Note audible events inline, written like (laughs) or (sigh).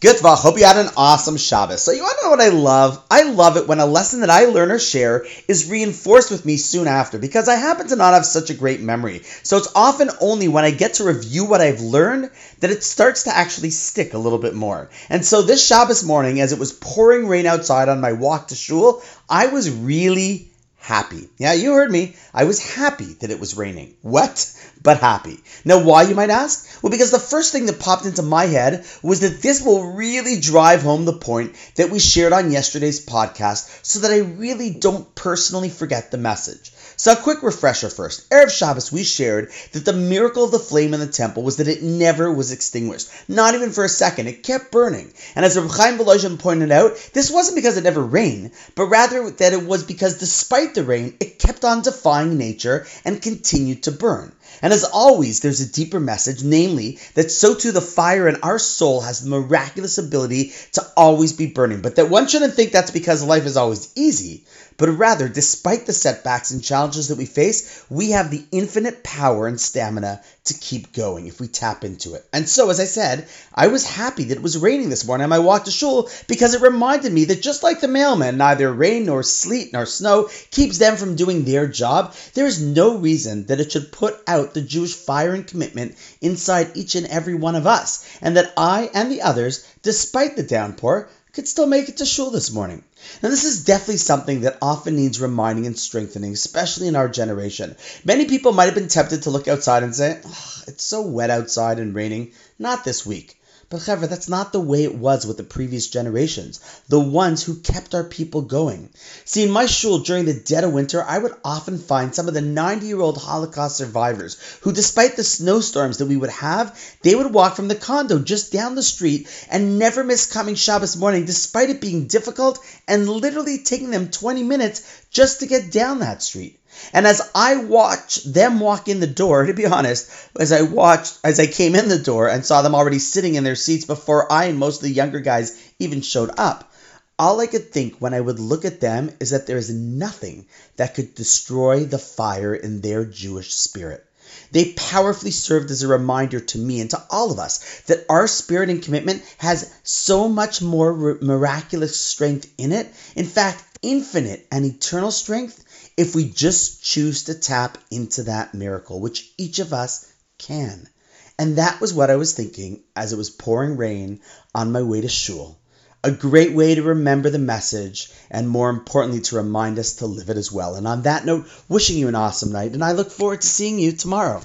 Good Hope you had an awesome Shabbos. So you want to know what I love? I love it when a lesson that I learn or share is reinforced with me soon after because I happen to not have such a great memory. So it's often only when I get to review what I've learned that it starts to actually stick a little bit more. And so this Shabbos morning, as it was pouring rain outside on my walk to shul, I was really happy. Yeah, you heard me. I was happy that it was raining. Wet, (laughs) but happy. Now, why, you might ask? Well, because the first thing that popped into my head was that this will really drive home the point that we shared on yesterday's podcast so that I really don't personally forget the message. So, a quick refresher first. Erev Shabbos, we shared that the miracle of the flame in the temple was that it never was extinguished. Not even for a second. It kept burning. And as Reb Chaim Volozhin pointed out, this wasn't because it never rained, but rather that it was because despite the rain, it kept on defying nature and continued to burn. And as always, there's a deeper message, namely that so too the fire in our soul has the miraculous ability to always be burning. But that one shouldn't think that's because life is always easy, but rather, despite the setbacks and challenges that we face, we have the infinite power and stamina to keep going if we tap into it. And so, as I said, I was happy that it was raining this morning on my walk to shul because it reminded me that just like the mailman, neither rain nor sleet nor snow keeps them from doing their job, there is no reason that it should put out the Jewish fire and commitment inside each and every one of us, and that I and the others, despite the downpour, could still make it to shul this morning. Now, this is definitely something that often needs reminding and strengthening, especially in our generation. Many people might have been tempted to look outside and say, oh, It's so wet outside and raining. Not this week. But however, that's not the way it was with the previous generations, the ones who kept our people going. See, in my shul during the dead of winter, I would often find some of the 90 year old Holocaust survivors who, despite the snowstorms that we would have, they would walk from the condo just down the street and never miss coming Shabbos morning, despite it being difficult and literally taking them 20 minutes just to get down that street. And as I watched them walk in the door, (laughs) to be honest, as I watched, as I came in the door and saw them already sitting in their seats before I and most of the younger guys even showed up, all I could think when I would look at them is that there is nothing that could destroy the fire in their Jewish spirit. They powerfully served as a reminder to me and to all of us that our spirit and commitment has so much more miraculous strength in it. In fact, infinite and eternal strength if we just choose to tap into that miracle, which each of us can. And that was what I was thinking as it was pouring rain on my way to shul. A great way to remember the message, and more importantly, to remind us to live it as well. And on that note, wishing you an awesome night, and I look forward to seeing you tomorrow.